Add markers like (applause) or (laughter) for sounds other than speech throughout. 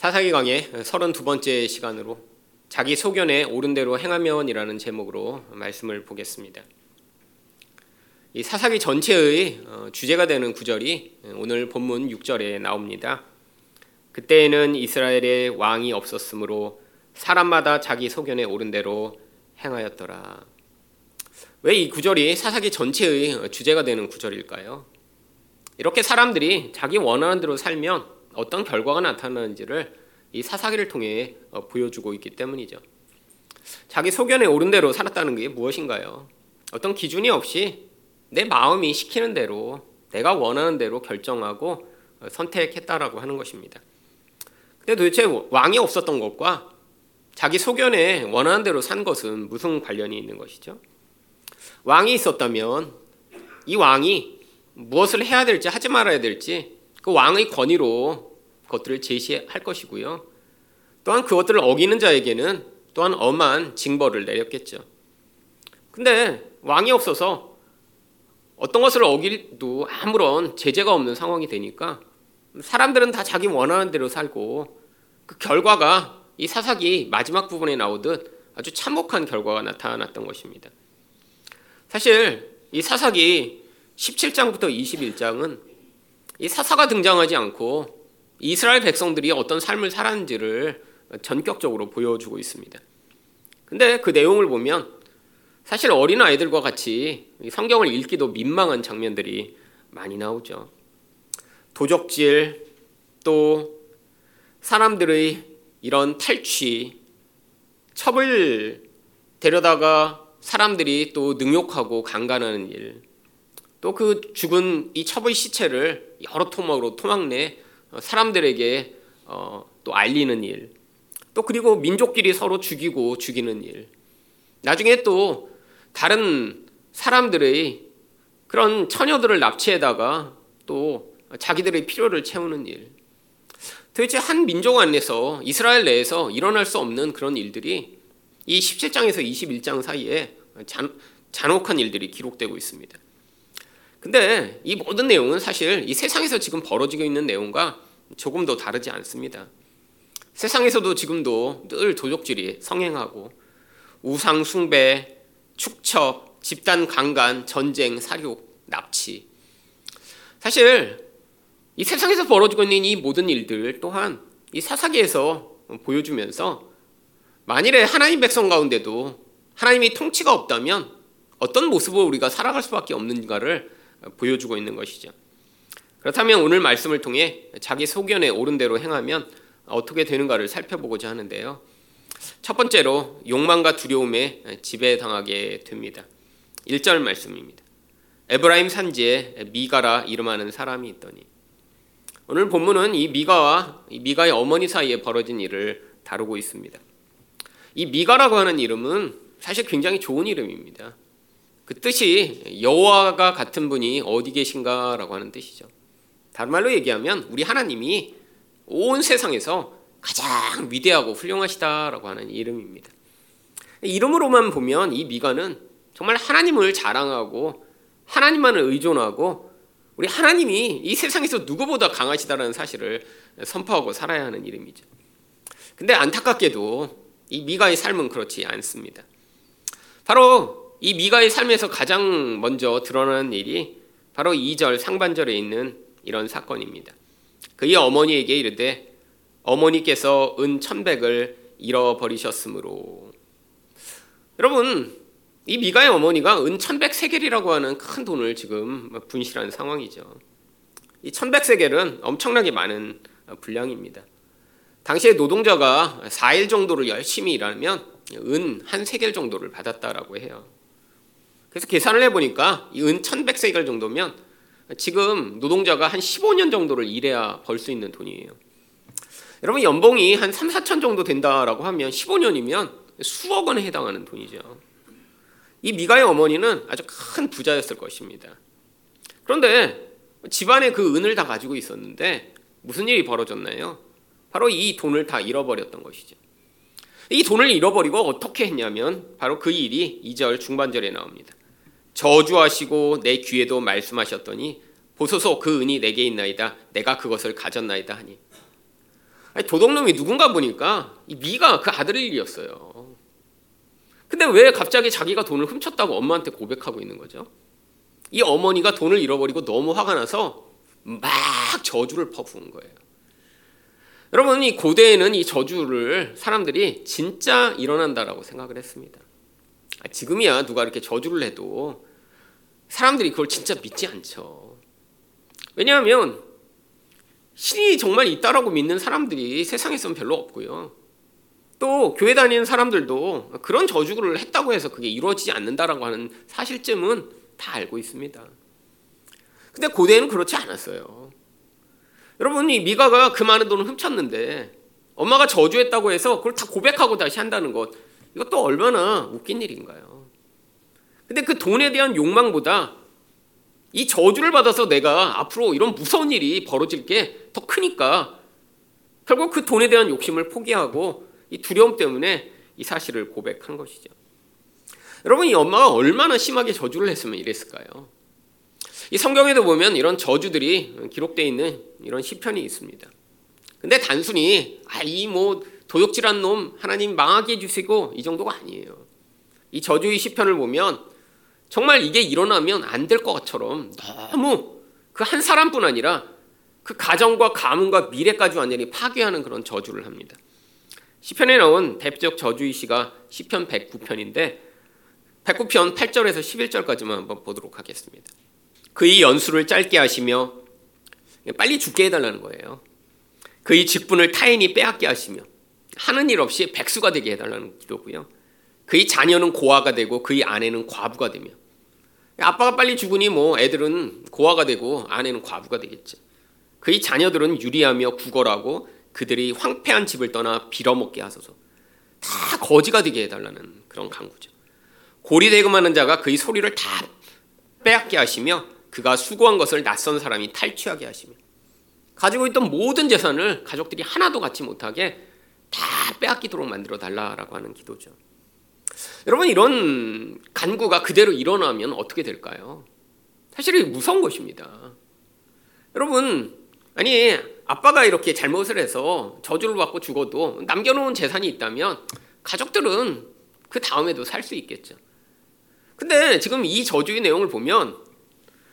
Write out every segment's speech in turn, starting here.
사사기 강의 32번째 시간으로 자기 소견에 옳은 대로 행하면이라는 제목으로 말씀을 보겠습니다. 이 사사기 전체의 어, 주제가 되는 구절이 오늘 본문 6절에 나옵니다. 그때에는 이스라엘의 왕이 없었으므로 사람마다 자기 소견에 옳은 대로 행하였더라. 왜 이 구절이 사사기 전체의 주제가 되는 구절일까요? 이렇게 사람들이 자기 원하는 대로 살면 어떤 결과가 나타나는지를 이 사사기를 통해 어, 보여주고 있기 때문이죠. 자기 소견에 옳은 대로 살았다는 게 무엇인가요? 어떤 기준이 없이 내 마음이 시키는 대로 내가 원하는 대로 결정하고 어, 선택했다라고 하는 것입니다. 근데 도대체 왕이 없었던 것과 자기 소견에 원하는 대로 산 것은 무슨 관련이 있는 것이죠? 왕이 있었다면 이 왕이 무엇을 해야 될지 하지 말아야 될지 그 왕의 권위로 그것들을 제시할 것이고요. 또한 그것들을 어기는 자에게는 또한 엄한 징벌을 내렸겠죠. 근데 왕이 없어서 어떤 것을 어기도 아무런 제재가 없는 상황이 되니까 사람들은 다 자기 원하는 대로 살고 그 결과가 이 사사기 마지막 부분에 나오듯 아주 참혹한 결과가 나타났던 것입니다. 사실 이 사사기 17장부터 21장은 이 사사가 등장하지 않고 이스라엘 백성들이 어떤 삶을 살았는지를 전격적으로 보여주고 있습니다. 근데 그 내용을 보면 사실 어린 아이들과 같이 성경을 읽기도 민망한 장면들이 많이 나오죠. 도적질 또 사람들의 이런 탈취 첩을 데려다가 사람들이 또 능욕하고 강간하는 일, 또 그 죽은 이 첩의 시체를 여러 토막으로 토막 내 사람들에게 어, 또 알리는 일, 또 그리고 민족끼리 서로 죽이고 죽이는 일, 나중에 또 다른 사람들의 그런 처녀들을 납치해다가 또 자기들의 필요를 채우는 일. 도대체 한 민족 안에서 이스라엘 내에서 일어날 수 없는 그런 일들이 이 17장에서 21장 사이에 잔, 잔혹한 일들이 기록되고 있습니다. 근데 이 모든 내용은 사실 이 세상에서 지금 벌어지고 있는 내용과 조금도 다르지 않습니다. 세상에서도 지금도 늘 도적질이 성행하고 우상 숭배, 축첩, 집단 강간, 전쟁, 살육, 납치. 사실 이 세상에서 벌어지고 있는 이 모든 일들 또한 이 사사기에서 보여주면서 만일에 하나님 백성 가운데도 하나님이 통치가 없다면 어떤 모습으로 우리가 살아갈 수밖에 없는가를 보여주고 있는 것이죠. 그렇다면 오늘 말씀을 통해 자기 소견에 옳은 대로 행하면 어떻게 되는가를 살펴보고자 하는데요. 첫 번째로 욕망과 두려움에 지배당하게 됩니다. 1절 말씀입니다. 에브라임 산지에 미가라 이름하는 사람이 있더니 오늘 본문은 이 미가와 이 미가의 어머니 사이에 벌어진 일을 다루고 있습니다. 이 미가라고 하는 이름은 사실 굉장히 좋은 이름입니다. 그 뜻이 여호와가 같은 분이 어디 계신가라고 하는 뜻이죠. 다른 말로 얘기하면 우리 하나님이 온 세상에서 가장 위대하고 훌륭하시다라고 하는 이름입니다. 이름으로만 보면 이 미가는 정말 하나님을 자랑하고 하나님만을 의존하고 우리 하나님이 이 세상에서 누구보다 강하시다라는 사실을 선포하고 살아야 하는 이름이죠. 근데 안타깝게도 이 미가의 삶은 그렇지 않습니다. 바로 이 미가의 삶에서 가장 먼저 드러나는 일이 바로 2절 상반절에 있는 이런 사건입니다. 그의 어머니에게 이르되 어머니께서 은 천백을 잃어버리셨으므로 여러분 이 미가의 어머니가 은 천백 세겔이라고 하는 큰 돈을 지금 분실한 상황이죠. 이 천백 세겔은 엄청나게 많은 분량입니다. 당시에 노동자가 4일 정도를 열심히 일하면 은 한 세겔 정도를 받았다라고 해요. 그래서 계산을 해보니까 이은 천백 세겔 정도면 지금 노동자가 한 15년 정도를 일해야 벌 수 있는 돈이에요. 여러분 연봉이 한 3, 4천 정도 된다라고 하면 15년이면 수억 원에 해당하는 돈이죠. 이 미가의 어머니는 아주 큰 부자였을 것입니다. 그런데 집안에 그 은을 다 가지고 있었는데 무슨 일이 벌어졌나요? 바로 이 돈을 다 잃어버렸던 것이죠. 이 돈을 잃어버리고 어떻게 했냐면 바로 그 일이 2절 중반절에 나옵니다. 저주하시고 내 귀에도 말씀하셨더니 보소서 그 은이 내게 있나이다 내가 그것을 가졌나이다 하니 아니, 도둑놈이 누군가 보니까 이 미가 그 아들 일이었어요. 근데 왜 갑자기 자기가 돈을 훔쳤다고 엄마한테 고백하고 있는 거죠? 이 어머니가 돈을 잃어버리고 너무 화가 나서 막 저주를 퍼부은 거예요. 여러분 이 고대에는 이 저주를 사람들이 진짜 일어난다라고 생각을 했습니다. 아, 지금이야 누가 이렇게 저주를 해도 사람들이 그걸 진짜 믿지 않죠. 왜냐하면 신이 정말 있다라고 믿는 사람들이 세상에서는 별로 없고요. 또 교회 다니는 사람들도 그런 저주를 했다고 해서 그게 이루어지지 않는다라고 하는 사실쯤은 다 알고 있습니다. 근데 고대에는 그렇지 않았어요. 여러분 이 미가가 그 많은 돈을 훔쳤는데 엄마가 저주했다고 해서 그걸 다 고백하고 다시 한다는 것 이것도 얼마나 웃긴 일인가요? 근데 그 돈에 대한 욕망보다 이 저주를 받아서 내가 앞으로 이런 무서운 일이 벌어질 게 더 크니까 결국 그 돈에 대한 욕심을 포기하고 이 두려움 때문에 이 사실을 고백한 것이죠. 여러분 이 엄마가 얼마나 심하게 저주를 했으면 이랬을까요? 이 성경에도 보면 이런 저주들이 기록되어 있는 이런 시편이 있습니다. 근데 단순히 아이 뭐 도둑질한 놈 하나님 망하게 해주시고 이 정도가 아니에요. 이 저주의 시편을 보면 정말 이게 일어나면 안 될 것처럼 너무 그 한 사람뿐 아니라 그 가정과 가문과 미래까지 완전히 파괴하는 그런 저주를 합니다. 시편에 나온 대표적 저주의 시가 시편 109편인데 109편 8절에서 11절까지만 한번 보도록 하겠습니다. 그의 연수를 짧게 하시며 빨리 죽게 해달라는 거예요. 그의 직분을 타인이 빼앗게 하시며 하는 일 없이 백수가 되게 해달라는 기도고요. 그의 자녀는 고아가 되고 그의 아내는 과부가 되며 아빠가 빨리 죽으니 뭐 애들은 고아가 되고 아내는 과부가 되겠죠. 그의 자녀들은 유리하며 구걸하고 그들이 황폐한 집을 떠나 빌어먹게 하소서. 다 거지가 되게 해달라는 그런 강구죠. 고리대금하는 자가 그의 소리를 다 빼앗게 하시며 그가 수고한 것을 낯선 사람이 탈취하게 하시며 가지고 있던 모든 재산을 가족들이 하나도 갖지 못하게 다 빼앗기도록 만들어 달라라고 하는 기도죠. 여러분 이런 간구가 그대로 일어나면 어떻게 될까요? 사실 무서운 것입니다. 여러분 아니 아빠가 이렇게 잘못을 해서 저주를 받고 죽어도 남겨놓은 재산이 있다면 가족들은 그 다음에도 살 수 있겠죠. 근데 지금 이 저주의 내용을 보면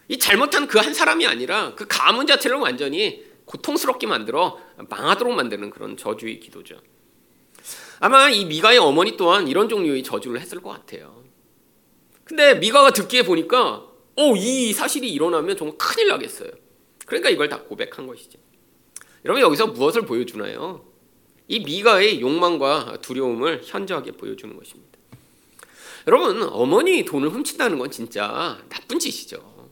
이 잘못한 그 한 사람이 아니라 그 가문 자체를 완전히 고통스럽게 만들어 망하도록 만드는 그런 저주의 기도죠. 아마 이 미가의 어머니 또한 이런 종류의 저주를 했을 것 같아요. 근데 미가가 듣기에 보니까 어, 이 사실이 일어나면 정말 큰일 나겠어요. 그러니까 이걸 다 고백한 것이죠. 여러분 여기서 무엇을 보여주나요? 이 미가의 욕망과 두려움을 현저하게 보여주는 것입니다. 여러분 어머니 돈을 훔친다는 건 진짜 나쁜 짓이죠.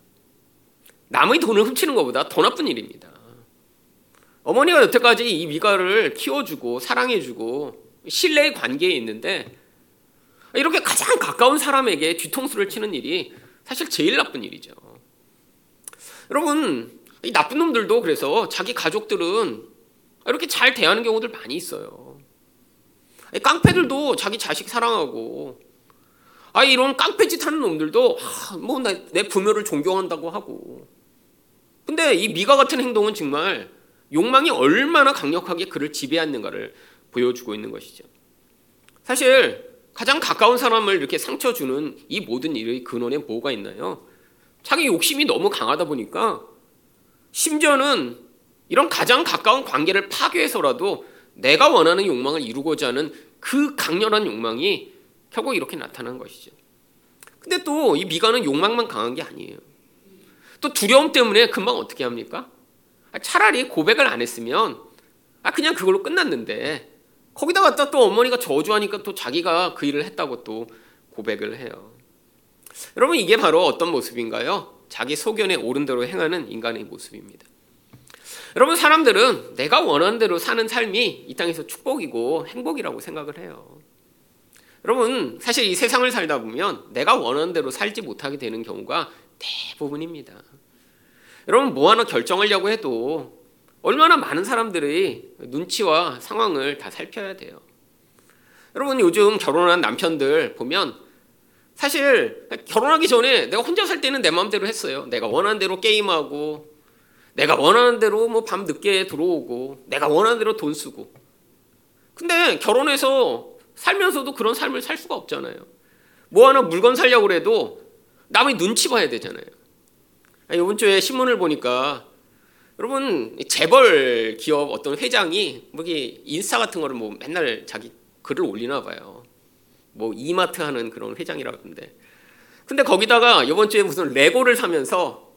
남의 돈을 훔치는 것보다 더 나쁜 일입니다. 어머니가 여태까지 이 미가를 키워주고 사랑해주고 신뢰의 관계에 있는데 이렇게 가장 가까운 사람에게 뒤통수를 치는 일이 사실 제일 나쁜 일이죠. 여러분 이 나쁜 놈들도 그래서 자기 가족들은 이렇게 잘 대하는 경우들 많이 있어요. 깡패들도 자기 자식 사랑하고 아 이런 깡패짓 하는 놈들도 아, 뭐내 부모를 존경한다고 하고 근데 이 미가 같은 행동은 정말 욕망이 얼마나 강력하게 그를 지배하는가를 보여주고 있는 것이죠. 사실 가장 가까운 사람을 이렇게 상처 주는 이 모든 일의 근원에 뭐가 있나요? 자기 욕심이 너무 강하다 보니까 심지어는 이런 가장 가까운 관계를 파괴해서라도 내가 원하는 욕망을 이루고자 하는 그 강렬한 욕망이 결국 이렇게 나타난 것이죠. 근데 또 이 미가는 욕망만 강한 게 아니에요. 또 두려움 때문에 금방 어떻게 합니까? 아, 차라리 고백을 안 했으면 아 그냥 그걸로 끝났는데 거기다 갖다 또 어머니가 저주하니까 또 자기가 그 일을 했다고 또 고백을 해요. 여러분 이게 바로 어떤 모습인가요? 자기 소견에 옳은 대로 행하는 인간의 모습입니다. 여러분 사람들은 내가 원하는 대로 사는 삶이 이 땅에서 축복이고 행복이라고 생각을 해요. 여러분 사실 이 세상을 살다 보면 내가 원하는 대로 살지 못하게 되는 경우가 대부분입니다. 여러분 뭐 하나 결정하려고 해도 얼마나 많은 사람들의 눈치와 상황을 다 살펴야 돼요. 여러분 요즘 결혼한 남편들 보면 사실 결혼하기 전에 내가 혼자 살 때는 내 마음대로 했어요. 내가 원하는 대로 게임하고 내가 원하는 대로 뭐 밤 늦게 들어오고 내가 원하는 대로 돈 쓰고 근데 결혼해서 살면서도 그런 삶을 살 수가 없잖아요. 뭐 하나 물건 살려고 그래도 남의 눈치 봐야 되잖아요. 이번 주에 신문을 보니까 여러분 재벌 기업 어떤 회장이 뭐 인스타 같은 거를 뭐 맨날 자기 글을 올리나 봐요. 뭐 이마트 하는 그런 회장이라고 하는데. 근데 거기다가 이번 주에 무슨 레고를 사면서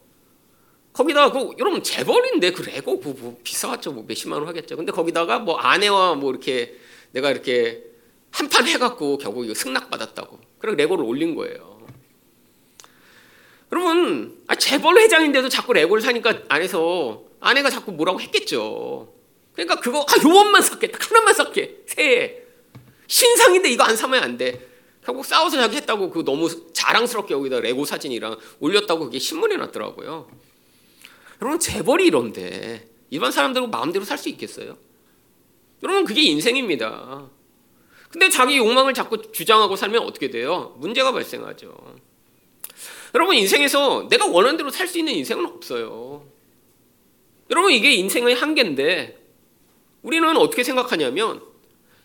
거기다가 그 여러분 재벌인데 그 레고 뭐, 뭐 비싸겠죠. 뭐 몇십만 원 하겠죠. 근데 거기다가 뭐 아내와 뭐 이렇게 내가 이렇게 한 판 해갖고 결국 이거 승낙 받았다고. 그래 레고를 올린 거예요 여러분 아 재벌 회장인데도 자꾸 레고를 사니까 안에서 아내가 자꾸 뭐라고 했겠죠 그러니까 그거 아 요것만 샀게 딱 하나만 샀게 새해 신상인데 이거 안 사면 안 돼 결국 싸워서 자기 했다고 그 너무 자랑스럽게 여기다 레고 사진이랑 올렸다고 그게 신문에 났더라고요. 여러분 재벌이 이런데 일반 사람들은 마음대로 살 수 있겠어요? 여러분 그게 인생입니다. 근데 자기 욕망을 자꾸 주장하고 살면 어떻게 돼요? 문제가 발생하죠. 여러분 인생에서 내가 원하는 대로 살 수 있는 인생은 없어요. 여러분 이게 인생의 한계인데 우리는 어떻게 생각하냐면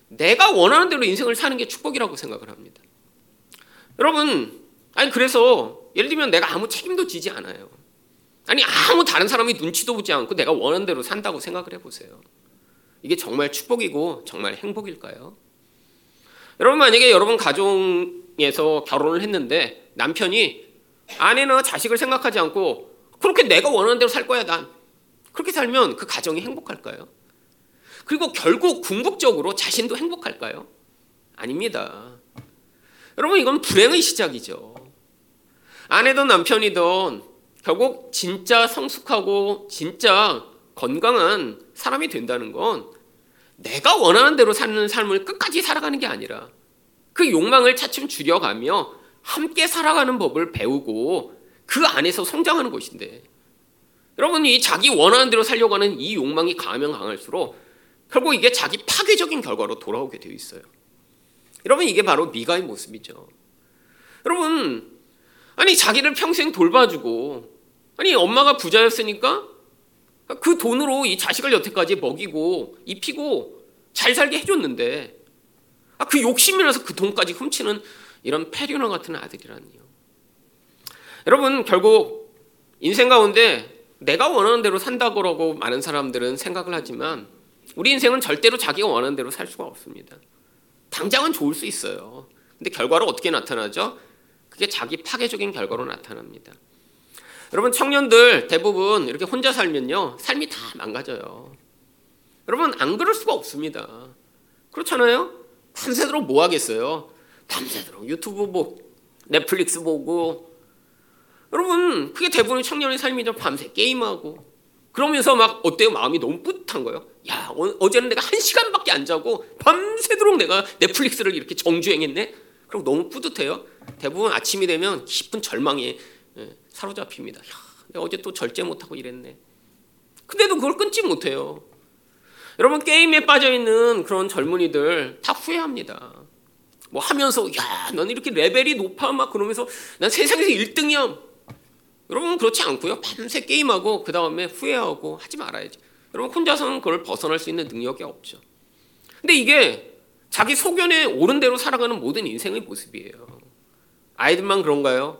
내가 원하는 대로 인생을 사는 게 축복이라고 생각을 합니다. 여러분, 아니 그래서 예를 들면 내가 아무 책임도 지지 않아요. 아니 아무 다른 사람이 눈치도 보지 않고 내가 원하는 대로 산다고 생각을 해보세요. 이게 정말 축복이고 정말 행복일까요? 여러분 만약에 여러분 가정에서 결혼을 했는데 남편이 아내나 자식을 생각하지 않고 그렇게 내가 원하는 대로 살 거야 난 그렇게 살면 그 가정이 행복할까요? 그리고 결국 궁극적으로 자신도 행복할까요? 아닙니다. 여러분 이건 불행의 시작이죠. 아내든 남편이든 결국 진짜 성숙하고 진짜 건강한 사람이 된다는 건 내가 원하는 대로 사는 삶을 끝까지 살아가는 게 아니라 그 욕망을 차츰 줄여가며 함께 살아가는 법을 배우고 그 안에서 성장하는 것인데 여러분이 자기 원하는 대로 살려고 하는 이 욕망이 강하면 강할수록 결국 이게 자기 파괴적인 결과로 돌아오게 되어 있어요. 여러분 이게 바로 미가의 모습이죠. 여러분 아니 자기를 평생 돌봐주고 아니 엄마가 부자였으니까 그 돈으로 이 자식을 여태까지 먹이고 입히고 잘 살게 해줬는데 아, 그 욕심이라서 그 돈까지 훔치는 이런 페류나 같은 아들이라니요. 여러분 결국 인생 가운데 내가 원하는 대로 산다고 많은 사람들은 생각을 하지만 우리 인생은 절대로 자기가 원하는 대로 살 수가 없습니다. 당장은 좋을 수 있어요. 근데 결과로 어떻게 나타나죠? 그게 자기 파괴적인 결과로 나타납니다. 여러분 청년들 대부분 이렇게 혼자 살면요 삶이 다 망가져요. 여러분 안 그럴 수가 없습니다. 그렇잖아요? 밤새도록 뭐 하겠어요? 밤새도록 유튜브 보고 넷플릭스 보고 여러분 그게 대부분의 청년의 삶이죠. 밤새 게임하고 그러면서 막 어때요? 마음이 너무 뿌듯한 거예요. 야 어, 제는 내가 한 시간밖에 안 자고 밤새도록 내가 넷플릭스를 이렇게 정주행했네. 그럼 너무 뿌듯해요. 대부분 아침이 되면 깊은 절망에 예, 사로잡힙니다. 야, 내가 어제 또 절제 못하고 이랬네. 근데도 그걸 끊지 못해요. 여러분 게임에 빠져 있는 그런 젊은이들 다 후회합니다. 뭐 하면서 야, 넌 이렇게 레벨이 높아 막 그러면서 난 세상에서 1등이야. 여러분 그렇지 않고요. 밤새 게임하고 그 다음에 후회하고 하지 말아야지. 여러분 혼자서는 그걸 벗어날 수 있는 능력이 없죠. 근데 이게 자기 소견에 옳은 대로 살아가는 모든 인생의 모습이에요. 아이들만 그런가요?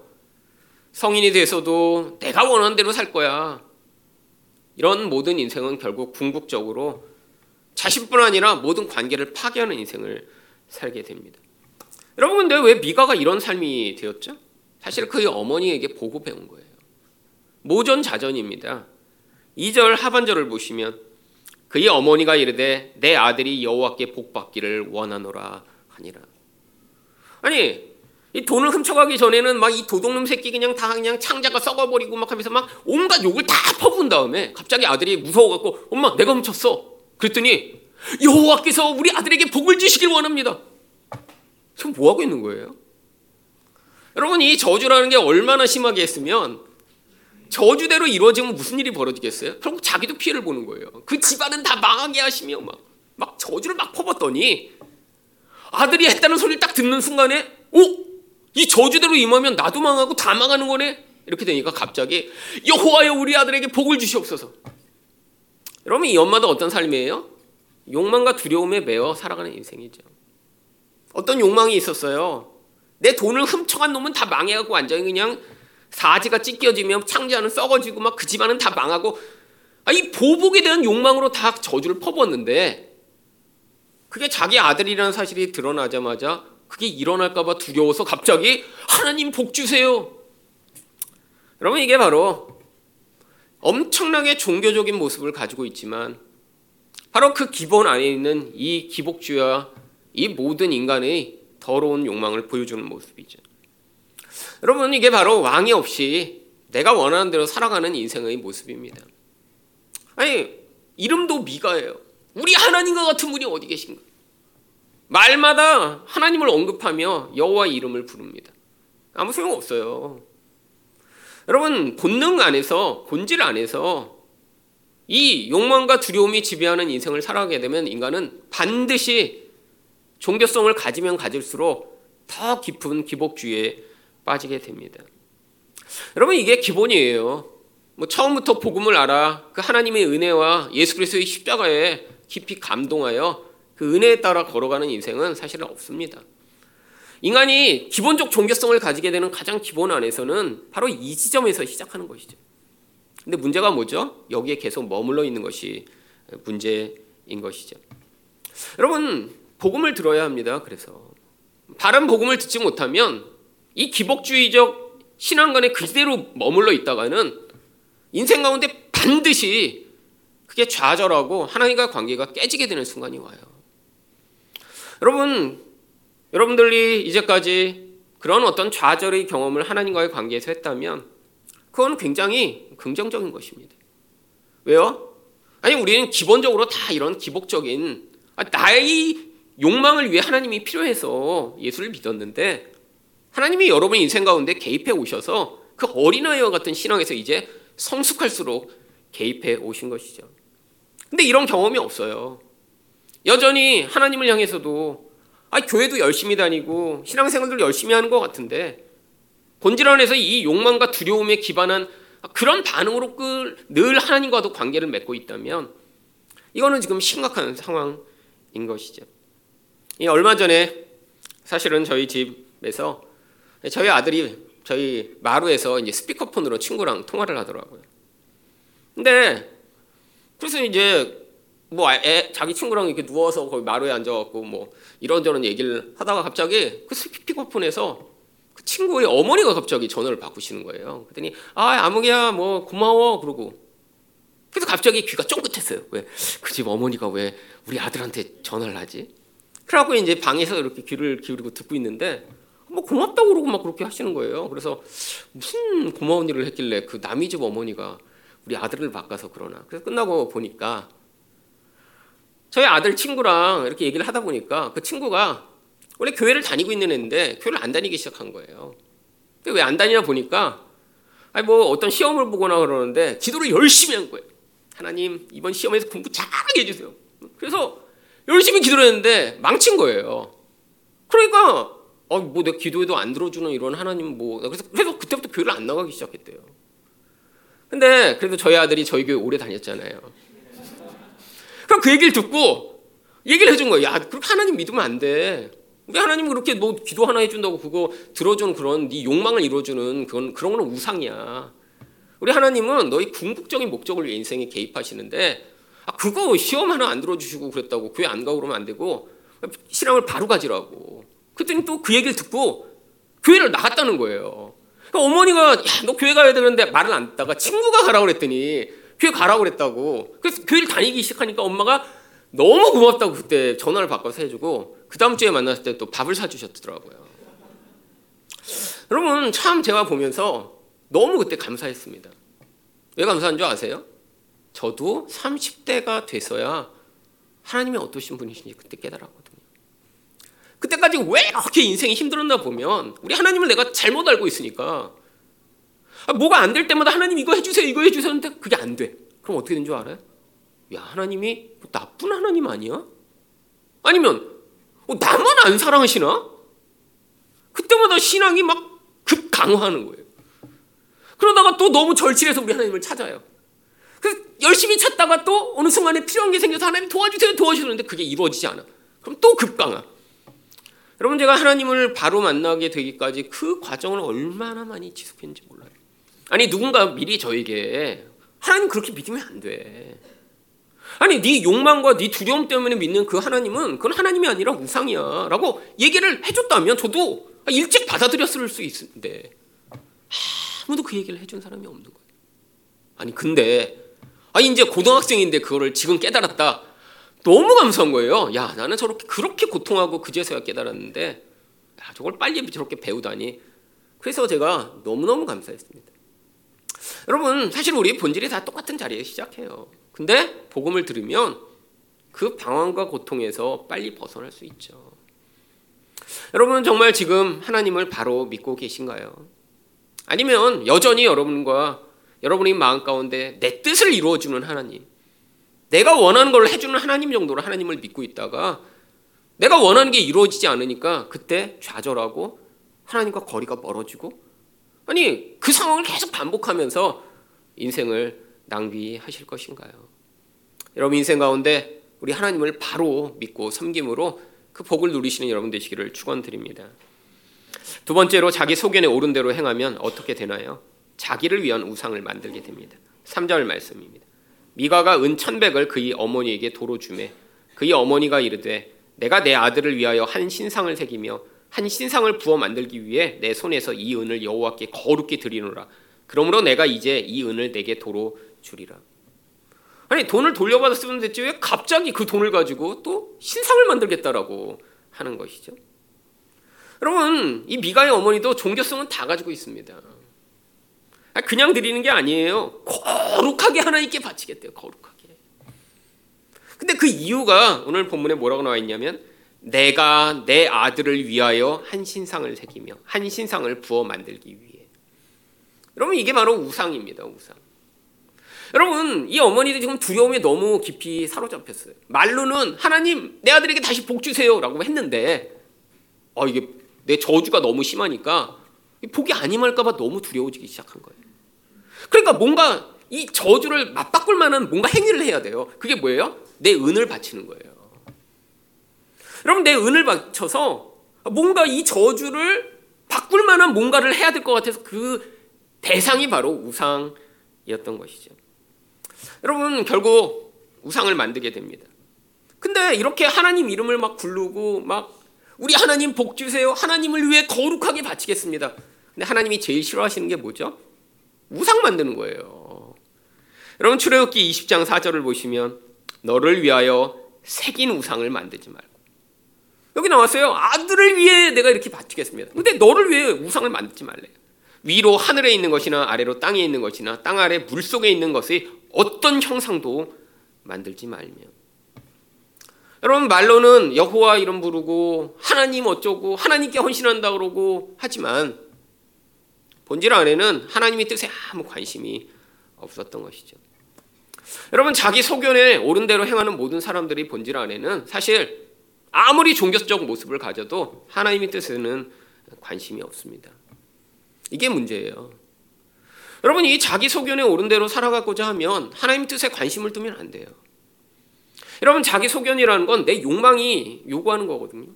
성인이 돼서도 내가 원하는 대로 살 거야. 이런 모든 인생은 결국 궁극적으로 자신뿐 아니라 모든 관계를 파괴하는 인생을 살게 됩니다. 여러분 근데 왜 미가가 이런 삶이 되었죠? 사실 그의 어머니에게 보고 배운 거예요. 모전자전입니다. 2절 하반절을 보시면 그의 어머니가 이르되 내 아들이 여호와께 복받기를 원하노라 하니라. 아니 이 돈을 훔쳐가기 전에는 막 이 도둑놈 새끼 그냥 다 그냥 창자가 썩어버리고 막 하면서 막 온갖 욕을 다 퍼부은 다음에 갑자기 아들이 무서워갖고 엄마 내가 훔쳤어. 그랬더니 여호와께서 우리 아들에게 복을 주시길 원합니다. 지금 뭐 하고 있는 거예요? 여러분 이 저주라는 게 얼마나 심하게 했으면 저주대로 이루어지면 무슨 일이 벌어지겠어요? 결국 자기도 피해를 보는 거예요. 그 집안은 다 망하게 하시며 막, 막 저주를 막 퍼붓더니 아들이 했다는 소리를 딱 듣는 순간에 오! 이 저주대로 임하면 나도 망하고 다 망하는 거네? 이렇게 되니까 갑자기 여호와여 우리 아들에게 복을 주시옵소서. 여러분 이 엄마도 어떤 삶이에요? 욕망과 두려움에 매어 살아가는 인생이죠. 어떤 욕망이 있었어요. 내 돈을 훔쳐간 놈은 다 망해갖고 완전히 그냥 사지가 찢겨지면 창자는 썩어지고 막 그 집안은 다 망하고 아, 이 보복에 대한 욕망으로 다 저주를 퍼부었는데 그게 자기 아들이라는 사실이 드러나자마자 그게 일어날까봐 두려워서 갑자기 하나님 복 주세요. 여러분 이게 바로 엄청나게 종교적인 모습을 가지고 있지만 바로 그 기본 안에 있는 이 기복주의와 이 모든 인간의 더러운 욕망을 보여주는 모습이죠. 여러분 이게 바로 왕이 없이 내가 원하는 대로 살아가는 인생의 모습입니다. 아니 이름도 미가예요. 우리 하나님과 같은 분이 어디 계신가? 말마다 하나님을 언급하며 여호와 이름을 부릅니다. 아무 소용 없어요. 여러분 본능 안에서 본질 안에서 이 욕망과 두려움이 지배하는 인생을 살아가게 되면 인간은 반드시 종교성을 가지면 가질수록 더 깊은 기복주의에 빠지게 됩니다. 여러분 이게 기본이에요. 뭐 처음부터 복음을 알아 그 하나님의 은혜와 예수 그리스도의 십자가에 깊이 감동하여 그 은혜에 따라 걸어가는 인생은 사실은 없습니다. 인간이 기본적 종교성을 가지게 되는 가장 기본 안에서는 바로 이 지점에서 시작하는 것이죠. 근데 문제가 뭐죠? 여기에 계속 머물러 있는 것이 문제인 것이죠. 여러분, 복음을 들어야 합니다. 그래서 바른 복음을 듣지 못하면 이 기복주의적 신앙관에 그대로 머물러 있다가는 인생 가운데 반드시 그게 좌절하고 하나님과 관계가 깨지게 되는 순간이 와요. 여러분, 여러분들이 이제까지 그런 어떤 좌절의 경험을 하나님과의 관계에서 했다면 그건 굉장히 긍정적인 것입니다. 왜요? 아니 우리는 기본적으로 다 이런 기복적인 아, 나의 욕망을 위해 하나님이 필요해서 예수를 믿었는데 하나님이 여러분 인생 가운데 개입해 오셔서 그 어린아이와 같은 신앙에서 이제 성숙할수록 개입해 오신 것이죠. 근데 이런 경험이 없어요. 여전히 하나님을 향해서도 아, 교회도 열심히 다니고 신앙생활도 열심히 하는 것 같은데 본질 안에서 이 욕망과 두려움에 기반한 그런 반응으로 늘 하나님과도 관계를 맺고 있다면 이거는 지금 심각한 상황인 것이죠. 얼마 전에 사실은 저희 집에서 저희 아들이 저희 마루에서 이제 스피커폰으로 친구랑 통화를 하더라고요. 근데 그래서 이제 뭐 애, 자기 친구랑 이렇게 누워서 거기 마루에 앉아갖고 뭐 이런저런 얘기를 하다가 갑자기 그 스피커폰에서 그 친구의 어머니가 갑자기 전화를 바꾸시는 거예요. 그랬더니 아 아무개야 뭐 고마워 그러고 그래서 갑자기 귀가 쫑긋했어요. 왜 그 집 어머니가 왜 우리 아들한테 전화를 하지? 그래갖고 이제 방에서 이렇게 귀를 기울이고 듣고 있는데 뭐 고맙다고 그러고 막 그렇게 하시는 거예요. 그래서 무슨 고마운 일을 했길래 그 남이 집 어머니가 우리 아들을 바꿔서 그러나. 그래서 끝나고 보니까 저희 아들 친구랑 이렇게 얘기를 하다 보니까 그 친구가 원래 교회를 다니고 있는 애인데 교회를 안 다니기 시작한 거예요. 왜안 다니나 보니까 아니 뭐 어떤 시험을 보거나 그러는데 기도를 열심히 한 거예요. 하나님 이번 시험에서 공부 잘하게 해주세요. 그래서 열심히 기도를 했는데 망친 거예요. 그러니까 어 뭐 내 기도에도 안 들어주는 이런 하나님 뭐 그래서 그래서 그때부터 교회를 안 나가기 시작했대요. 근데 그래도 저희 아들이 저희 교회 오래 다녔잖아요. 그럼 그 얘기를 듣고 얘기를 해준 거예요. 야, 그렇게 하나님 믿으면 안 돼. 우리 하나님 그렇게 뭐 기도 하나 해준다고 그거 들어주는 그런 네 욕망을 이루어주는 그건 그런 건 우상이야. 우리 하나님은 너희 궁극적인 목적을 위해 인생에 개입하시는데 아, 그거 시험 하나 안 들어주시고 그랬다고 교회 안 가고 그러면 안 되고 신앙을 바로 가지라고. 그랬더니 또 그 얘기를 듣고 교회를 나갔다는 거예요. 그러니까 어머니가 야, 너 교회 가야 되는데 말을 안 듣다가 친구가 가라고 그랬더니 교회 가라고 그랬다고. 그래서 교회를 다니기 시작하니까 엄마가 너무 고맙다고 그때 전화를 바꿔서 해주고 그 다음 주에 만났을 때 또 밥을 사주셨더라고요. 여러분 참 제가 보면서 너무 그때 감사했습니다. 왜 감사한 줄 아세요? 저도 30대가 돼서야 하나님이 어떠신 분이신지 그때 깨달았거든요. 그때까지 왜 이렇게 인생이 힘들었나 보면 우리 하나님을 내가 잘못 알고 있으니까 아, 뭐가 안 될 때마다 하나님 이거 해주세요 이거 해주세요 하는데 그게 안 돼. 그럼 어떻게 된 줄 알아요? 야 하나님이 뭐 나쁜 하나님 아니야? 아니면 어, 나만 안 사랑하시나? 그때마다 신앙이 막 급 강화하는 거예요. 그러다가 또 너무 절실해서 우리 하나님을 찾아요. 그래서 열심히 찾다가 또 어느 순간에 필요한 게 생겨서 하나님 도와주세요 도와주는데 그게 이루어지지 않아. 그럼 또 급강하. 여러분 제가 하나님을 바로 만나게 되기까지 그 과정을 얼마나 많이 지속했는지 몰라요. 아니 누군가 미리 저에게 하나님 그렇게 믿으면 안 돼. 아니 네 욕망과 네 두려움 때문에 믿는 그 하나님은 그건 하나님이 아니라 우상이야라고 얘기를 해줬다면 저도 일찍 받아들였을 수 있는데 아무도 그 얘기를 해준 사람이 없는 거예요. 아니 근데 아 이제 고등학생인데 그거를 지금 깨달았다. 너무 감사한 거예요. 야 나는 저렇게 그렇게 고통하고 그제서야 깨달았는데 야, 저걸 빨리 저렇게 배우다니. 그래서 제가 너무너무 감사했습니다. 여러분 사실 우리 본질이 다 똑같은 자리에 시작해요. 근데 복음을 들으면 그 방황과 고통에서 빨리 벗어날 수 있죠. 여러분은 정말 지금 하나님을 바로 믿고 계신가요? 아니면 여전히 여러분과 여러분의 마음 가운데 내 뜻을 이루어주는 하나님, 내가 원하는 걸 해주는 하나님 정도로 하나님을 믿고 있다가 내가 원하는 게 이루어지지 않으니까 그때 좌절하고 하나님과 거리가 멀어지고 아니 그 상황을 계속 반복하면서 인생을 낭비하실 것인가요? 여러분 인생 가운데 우리 하나님을 바로 믿고 섬김으로 그 복을 누리시는 여러분 되시기를 축원드립니다. 두 번째로 자기 소견에 옳은 대로 행하면 어떻게 되나요? 자기를 위한 우상을 만들게 됩니다. 3절 말씀입니다. 미가가 은 천백을 그의 어머니에게 도로 주매 그의 어머니가 이르되 내가 내 아들을 위하여 한 신상을 새기며 한 신상을 부어 만들기 위해 내 손에서 이 은을 여호와께 거룩히 드리노라. 그러므로 내가 이제 이 은을 내게 도로 주리라. 아니 돈을 돌려받았으면 됐지 왜 갑자기 그 돈을 가지고 또 신상을 만들겠다라고 하는 것이죠. 여러분 이 미가의 어머니도 종교성은 다 가지고 있습니다. 아, 그냥 드리는 게 아니에요. 거룩하게 하나님께 바치겠대요. 거룩하게. 근데 그 이유가 오늘 본문에 뭐라고 나와 있냐면 내가 내 아들을 위하여 한 신상을 새기며 한 신상을 부어 만들기 위해. 여러분 이게 바로 우상입니다. 우상. 여러분 이 어머니도 지금 두려움에 너무 깊이 사로잡혔어요. 말로는 하나님 내 아들에게 다시 복 주세요라고 했는데 어 이게 내 저주가 너무 심하니까 복이 안 임할까봐 너무 두려워지기 시작한 거예요. 그러니까 뭔가 이 저주를 맞바꿀 만한 뭔가 행위를 해야 돼요. 그게 뭐예요? 내 은을 바치는 거예요. 여러분 내 은을 바쳐서 뭔가 이 저주를 바꿀 만한 뭔가를 해야 될 것 같아서 그 대상이 바로 우상이었던 것이죠. 여러분 결국 우상을 만들게 됩니다. 근데 이렇게 하나님 이름을 막 부르고 막 우리 하나님 복 주세요. 하나님을 위해 거룩하게 바치겠습니다. 근데 하나님이 제일 싫어하시는 게 뭐죠? 우상 만드는 거예요. 여러분 출애굽기 20장 4절을 보시면 너를 위하여 새긴 우상을 만들지 말고 여기 나왔어요. 아들을 위해 내가 이렇게 바치겠습니다. 근데 너를 위해 우상을 만들지 말래. 위로 하늘에 있는 것이나 아래로 땅에 있는 것이나 땅 아래 물 속에 있는 것이 어떤 형상도 만들지 말며. 여러분 말로는 여호와 이름 부르고 하나님 어쩌고 하나님께 헌신한다 그러고 하지만 본질 안에는 하나님의 뜻에 아무 관심이 없었던 것이죠. 여러분 자기 소견에 옳은 대로 행하는 모든 사람들이 본질 안에는 사실 아무리 종교적 모습을 가져도 하나님의 뜻에는 관심이 없습니다. 이게 문제예요. 여러분 이 자기 소견에 옳은 대로 살아가고자 하면 하나님 뜻에 관심을 두면 안 돼요. 여러분 자기 소견이라는 건 내 욕망이 요구하는 거거든요.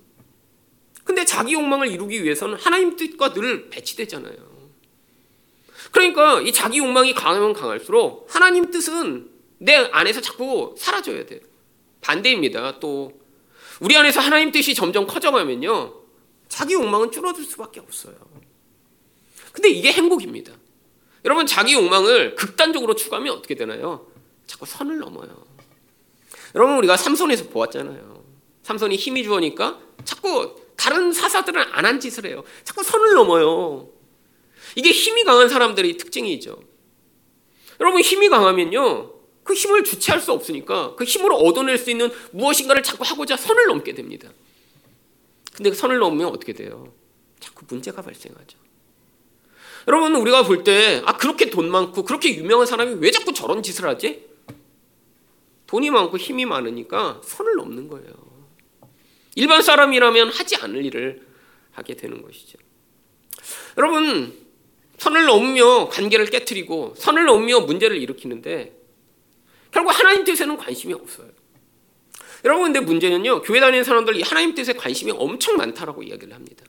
근데 자기 욕망을 이루기 위해서는 하나님 뜻과 늘 배치되잖아요. 그러니까 이 자기 욕망이 강하면 강할수록 하나님 뜻은 내 안에서 자꾸 사라져야 돼요. 반대입니다. 또 우리 안에서 하나님 뜻이 점점 커져가면요. 자기 욕망은 줄어들 수밖에 없어요. 근데 이게 행복입니다. 여러분 자기 욕망을 극단적으로 추구하면 어떻게 되나요? 자꾸 선을 넘어요. 여러분 우리가 삼손에서 보았잖아요. 삼손이 힘이 주어니까 자꾸 다른 사사들은 안 한 짓을 해요. 자꾸 선을 넘어요. 이게 힘이 강한 사람들의 특징이죠. 여러분 힘이 강하면요. 그 힘을 주체할 수 없으니까 그 힘으로 얻어낼 수 있는 무엇인가를 자꾸 하고자 선을 넘게 됩니다. 근데 그 선을 넘으면 어떻게 돼요? 자꾸 문제가 발생하죠. 여러분 우리가 볼 때 아 그렇게 돈 많고 그렇게 유명한 사람이 왜 자꾸 저런 짓을 하지? 돈이 많고 힘이 많으니까 선을 넘는 거예요. 일반 사람이라면 하지 않을 일을 하게 되는 것이죠. 여러분 선을 넘으며 관계를 깨뜨리고 선을 넘으며 문제를 일으키는데 결국 하나님 뜻에는 관심이 없어요. 여러분 근데 문제는요. 교회 다니는 사람들 이 하나님 뜻에 관심이 엄청 많다라고 이야기를 합니다.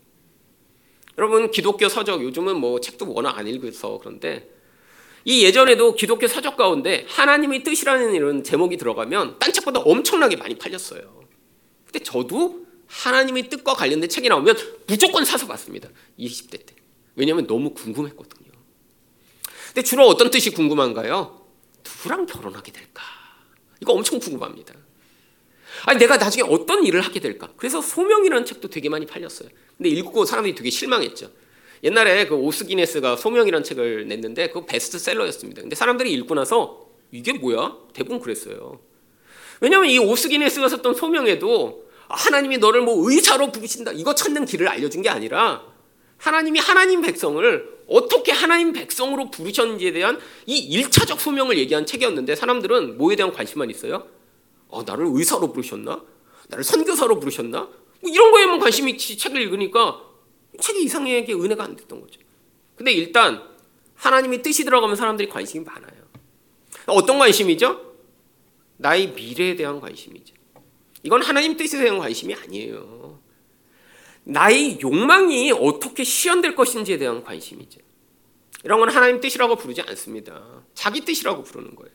여러분 기독교 서적 요즘은 뭐 책도 워낙 안 읽어서 그런데 이 예전에도 기독교 서적 가운데 하나님의 뜻이라는 이런 제목이 들어가면 딴 책보다 엄청나게 많이 팔렸어요. 근데 저도 하나님의 뜻과 관련된 책이 나오면 무조건 사서 봤습니다. 20대 때. 왜냐하면 너무 궁금했거든요. 근데 주로 어떤 뜻이 궁금한가요? 누구랑 결혼하게 될까? 이거 엄청 궁금합니다. 아니 내가 나중에 어떤 일을 하게 될까? 그래서 소명이라는 책도 되게 많이 팔렸어요. 근데 읽고 사람들이 되게 실망했죠. 옛날에 그 오스 기네스가 소명이라는 책을 냈는데 그 베스트셀러였습니다. 근데 사람들이 읽고 나서 이게 뭐야? 대부분 그랬어요. 왜냐하면 이 오스 기네스가 썼던 소명에도 하나님이 너를 뭐 의사로 부르신다 이거 찾는 길을 알려준 게 아니라 하나님이 하나님 백성을 어떻게 하나님 백성으로 부르셨는지에 대한 이 1차적 소명을 얘기한 책이었는데 사람들은 뭐에 대한 관심만 있어요? 어, 나를 의사로 부르셨나? 나를 선교사로 부르셨나? 뭐 이런 거에만 관심이 있지 책을 읽으니까 책이 이상하게 은혜가 안 됐던 거죠. 근데 일단 하나님이 뜻이 들어가면 사람들이 관심이 많아요. 어떤 관심이죠? 나의 미래에 대한 관심이죠. 이건 하나님 뜻에 대한 관심이 아니에요. 나의 욕망이 어떻게 실현될 것인지에 대한 관심이죠. 이런 건 하나님 뜻이라고 부르지 않습니다. 자기 뜻이라고 부르는 거예요.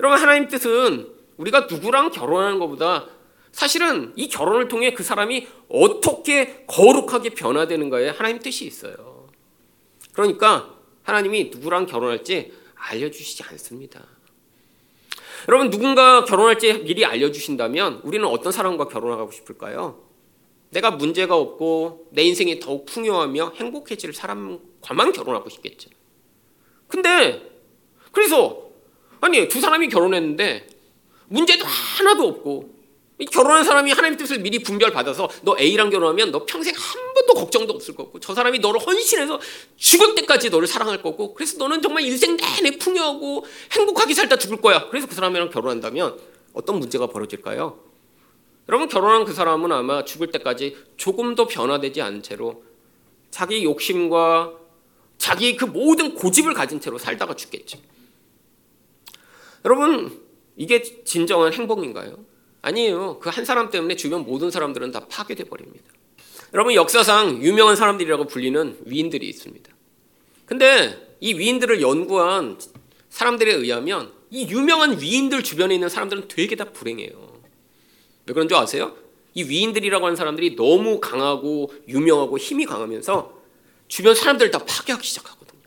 여러분 하나님 뜻은 우리가 누구랑 결혼하는 것보다 사실은 이 결혼을 통해 그 사람이 어떻게 거룩하게 변화되는가에 하나님 뜻이 있어요. 그러니까 하나님이 누구랑 결혼할지 알려주시지 않습니다. 여러분 누군가 결혼할지 미리 알려주신다면 우리는 어떤 사람과 결혼하고 싶을까요? 내가 문제가 없고 내 인생이 더욱 풍요하며 행복해질 사람과만 결혼하고 싶겠죠. 근데 그래서 아니 두 사람이 결혼했는데 문제도 하나도 없고 결혼한 사람이 하나님 뜻을 미리 분별받아서 너 A랑 결혼하면 너 평생 한 번도 걱정도 없을 거고 저 사람이 너를 헌신해서 죽을 때까지 너를 사랑할 거고 그래서 너는 정말 인생 내내 풍요하고 행복하게 살다 죽을 거야. 그래서 그 사람이랑 결혼한다면 어떤 문제가 벌어질까요? 여러분 결혼한 그 사람은 아마 죽을 때까지 조금도 변화되지 않은 채로 자기 욕심과 자기 그 모든 고집을 가진 채로 살다가 죽겠죠. 여러분 이게 진정한 행복인가요? 아니에요. 그 한 사람 때문에 주변 모든 사람들은 다 파괴돼 버립니다. 여러분 역사상 유명한 사람들이라고 불리는 위인들이 있습니다. 근데 이 위인들을 연구한 사람들에 의하면 이 유명한 위인들 주변에 있는 사람들은 되게 다 불행해요. 왜 그런 줄 아세요? 이 위인들이라고 하는 사람들이 너무 강하고 유명하고 힘이 강하면서 주변 사람들을 다 파괴하기 시작하거든요.